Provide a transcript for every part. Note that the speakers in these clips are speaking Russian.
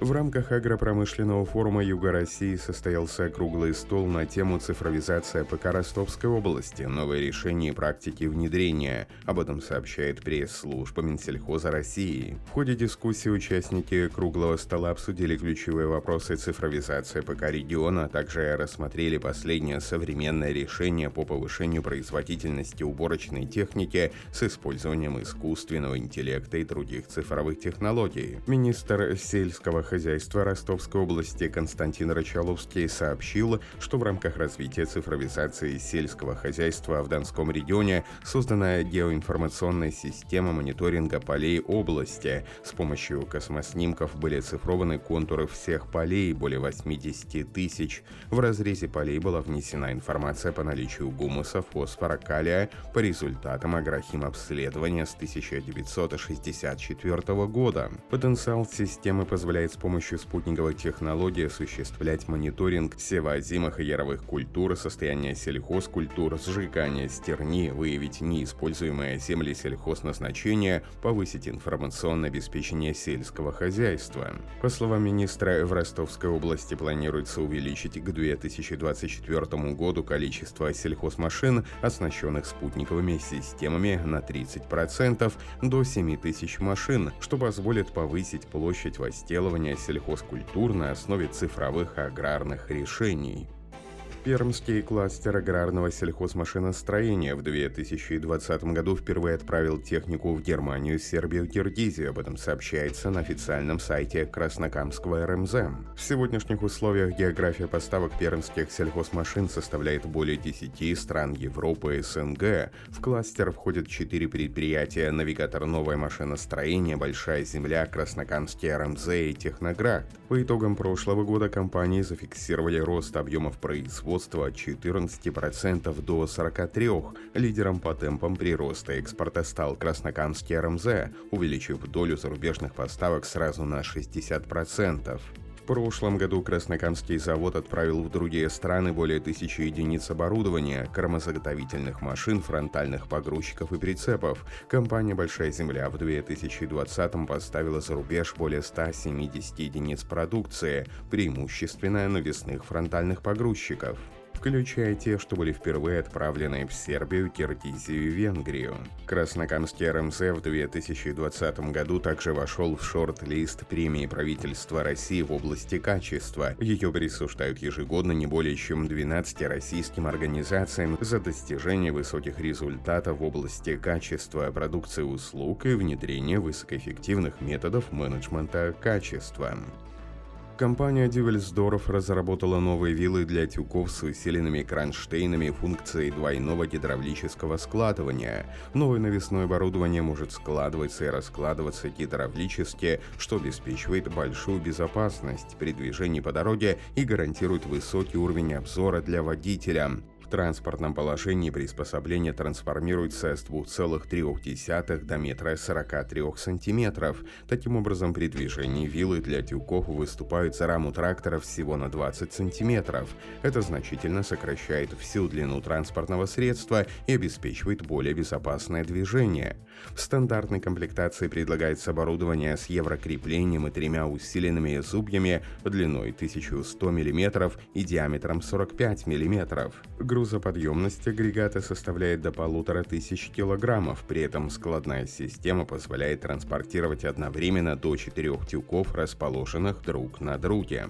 В рамках агропромышленного форума Юга России состоялся круглый стол на тему цифровизация ПК Ростовской области, новые решения и практики внедрения. Об этом сообщает пресс-служба Минсельхоза России. В ходе дискуссии участники круглого стола обсудили ключевые вопросы цифровизации ПК региона, а также рассмотрели последнее современное решение по повышению производительности уборочной техники с использованием искусственного интеллекта и других цифровых технологий. Министр сельского хозяйства Ростовской области Константин Рычаловский сообщил, что в рамках развития цифровизации сельского хозяйства в Донском регионе создана геоинформационная система мониторинга полей области. С помощью космоснимков были оцифрованы контуры всех полей, более 80 тысяч. В разрезе полей была внесена информация по наличию гумуса, фосфора, калия по результатам агрохимобследования с 1964 года. Потенциал системы позволяет помощью спутниковой технологии осуществлять мониторинг севоозимых и яровых культур, состояние сельхозкультур, сжигание стерни, выявить неиспользуемые земли сельхозназначения, повысить информационное обеспечение сельского хозяйства. По словам министра, в Ростовской области планируется увеличить к 2024 году количество сельхозмашин, оснащенных спутниковыми системами на 30% до 7 тысяч машин, что позволит повысить площадь возделывания сельхозкультур на основе цифровых аграрных решений. Пермский кластер аграрного сельхозмашиностроения в 2020 году впервые отправил технику в Германию, Сербию, Киргизию. Об этом сообщается на официальном сайте Краснокамского РМЗ. В сегодняшних условиях география поставок пермских сельхозмашин составляет более 10 стран Европы и СНГ. В кластер входят 4 предприятия «Навигатор новое машиностроение», «Большая земля», «Краснокамский РМЗ» и «Техноград». По итогам прошлого года компании зафиксировали рост объемов производства производства от 14% до 43%. Лидером по темпам прироста экспорта стал Краснокамский РМЗ, увеличив долю зарубежных поставок сразу на 60%. Прошлом году Краснокамский завод отправил в другие страны более тысячи единиц оборудования, кормозаготовительных машин, фронтальных погрузчиков и прицепов. Компания «Большая земля» в 2020-м поставила за рубеж более 170 единиц продукции, преимущественно навесных фронтальных погрузчиков включая те, что были впервые отправлены в Сербию, Киргизию и Венгрию. Краснокамский РМЗ в 2020 году также вошел в шорт-лист премии правительства России в области качества. Ее присуждают ежегодно не более чем 12 российским организациям за достижение высоких результатов в области качества продукции услуг и внедрение высокоэффективных методов менеджмента качества. Компания Дивельсдорф разработала новые виллы для тюков с усиленными кронштейнами функцией двойного гидравлического складывания. Новое навесное оборудование может складываться и раскладываться гидравлически, что обеспечивает большую безопасность при движении по дороге и гарантирует высокий уровень обзора для водителя транспортном положении приспособление трансформируется с 2,3 до метра 43 сантиметров. Таким образом, при движении вилы для тюков выступают за раму трактора всего на 20 сантиметров. Это значительно сокращает всю длину транспортного средства и обеспечивает более безопасное движение. В стандартной комплектации предлагается оборудование с еврокреплением и тремя усиленными зубьями длиной 1100 мм и диаметром 45 мм. Грузоподъемность агрегата составляет до полутора тысяч килограммов, при этом складная система позволяет транспортировать одновременно до четырех тюков, расположенных друг на друге.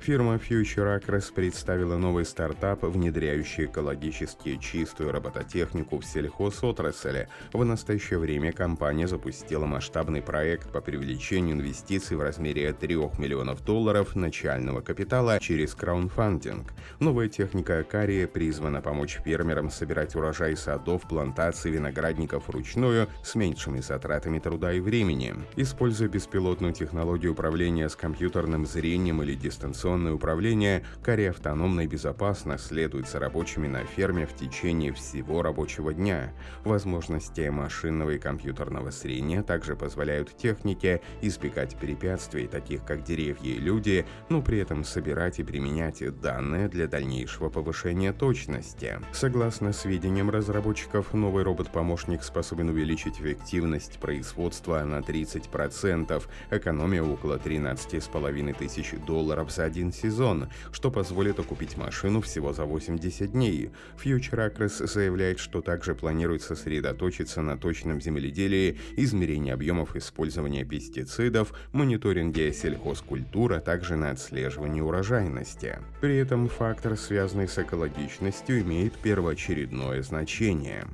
Фирма Future Acres представила новый стартап, внедряющий экологически чистую робототехнику в сельхозотрасли. В настоящее время компания запустила масштабный проект по привлечению инвестиций в размере 3 миллионов долларов начального капитала через краундфандинг. Новая техника Акария призвана помочь фермерам собирать урожай садов, плантаций, виноградников вручную с меньшими затратами труда и времени. Используя беспилотную технологию управления с компьютерным зрением или дистанционным навигационное управление, Каре автономно и безопасно следует за рабочими на ферме в течение всего рабочего дня. Возможности машинного и компьютерного зрения также позволяют технике избегать препятствий, таких как деревья и люди, но при этом собирать и применять данные для дальнейшего повышения точности. Согласно сведениям разработчиков, новый робот-помощник способен увеличить эффективность производства на 30%, экономия около 13,5 тысяч долларов за один сезон, что позволит окупить машину всего за 80 дней. Future Acres заявляет, что также планирует сосредоточиться на точном земледелии, измерении объемов использования пестицидов, мониторинге сельхозкультур, а также на отслеживании урожайности. При этом фактор, связанный с экологичностью, имеет первоочередное значение.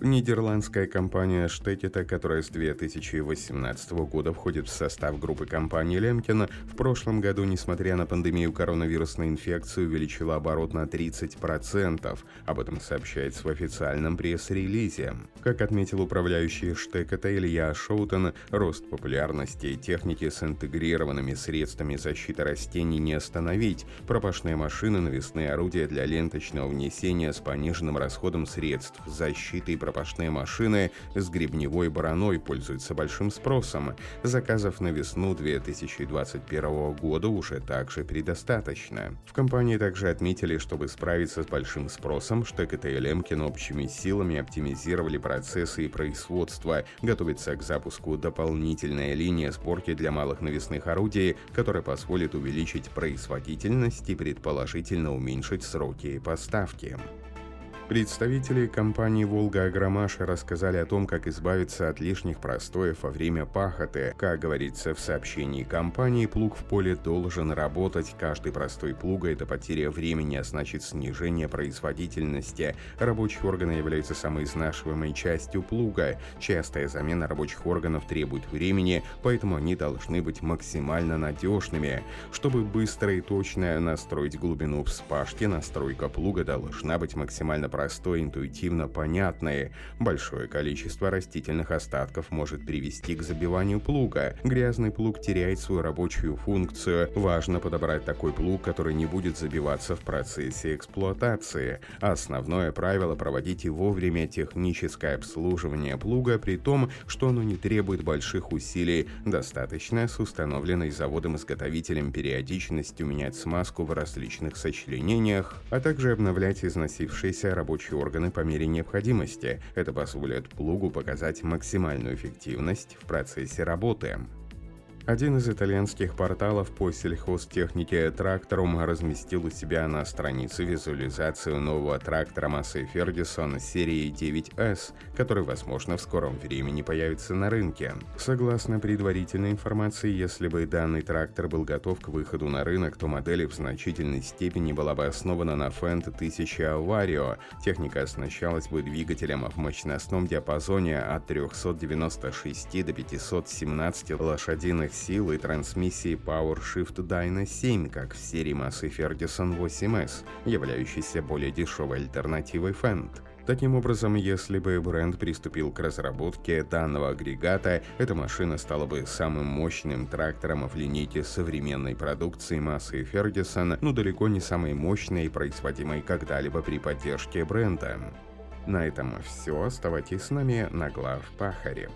Нидерландская компания Штекета, которая с 2018 года входит в состав группы компании Лемкина, в прошлом году, несмотря на пандемию коронавирусной инфекции, увеличила оборот на 30%. Об этом сообщается в официальном пресс-релизе. Как отметил управляющий Штекета Илья Шоутен, рост популярности техники с интегрированными средствами защиты растений не остановить. Пропашные машины, навесные орудия для ленточного внесения с пониженным расходом средств защиты и пропашные машины с гребневой бараной пользуются большим спросом. Заказов на весну 2021 года уже также предостаточно. В компании также отметили, чтобы справиться с большим спросом, что и Лемкин общими силами оптимизировали процессы и производства, готовится к запуску дополнительная линия сборки для малых навесных орудий, которая позволит увеличить производительность и предположительно уменьшить сроки поставки. Представители компании «Волга Агромаша» рассказали о том, как избавиться от лишних простоев во время пахоты. Как говорится в сообщении компании, плуг в поле должен работать. Каждый простой плуга – это потеря времени, а значит снижение производительности. Рабочие органы являются самой изнашиваемой частью плуга. Частая замена рабочих органов требует времени, поэтому они должны быть максимально надежными. Чтобы быстро и точно настроить глубину вспашки, настройка плуга должна быть максимально простой, интуитивно понятное. Большое количество растительных остатков может привести к забиванию плуга. Грязный плуг теряет свою рабочую функцию. Важно подобрать такой плуг, который не будет забиваться в процессе эксплуатации. Основное правило – проводите вовремя техническое обслуживание плуга, при том, что оно не требует больших усилий. Достаточно с установленной заводом-изготовителем периодичностью менять смазку в различных сочленениях, а также обновлять износившиеся рабочие органы по мере необходимости. Это позволит плугу показать максимальную эффективность в процессе работы. Один из итальянских порталов по сельхозтехнике Тракторум разместил у себя на странице визуализацию нового трактора Массey Ferguson серии 9S, который, возможно, в скором времени появится на рынке. Согласно предварительной информации, если бы данный трактор был готов к выходу на рынок, то модель в значительной степени была бы основана на Fendt 1000 Avario. Техника оснащалась бы двигателем в мощностном диапазоне от 396 до 517 лошадиных сил и трансмиссии PowerShift Dyna 7, как в серии Massey Ferguson 8S, являющейся более дешевой альтернативой Fendt. Таким образом, если бы бренд приступил к разработке данного агрегата, эта машина стала бы самым мощным трактором в линейке современной продукции массы Ferguson, но далеко не самой мощной производимой когда-либо при поддержке бренда. На этом все. Оставайтесь с нами на глав Пахаре.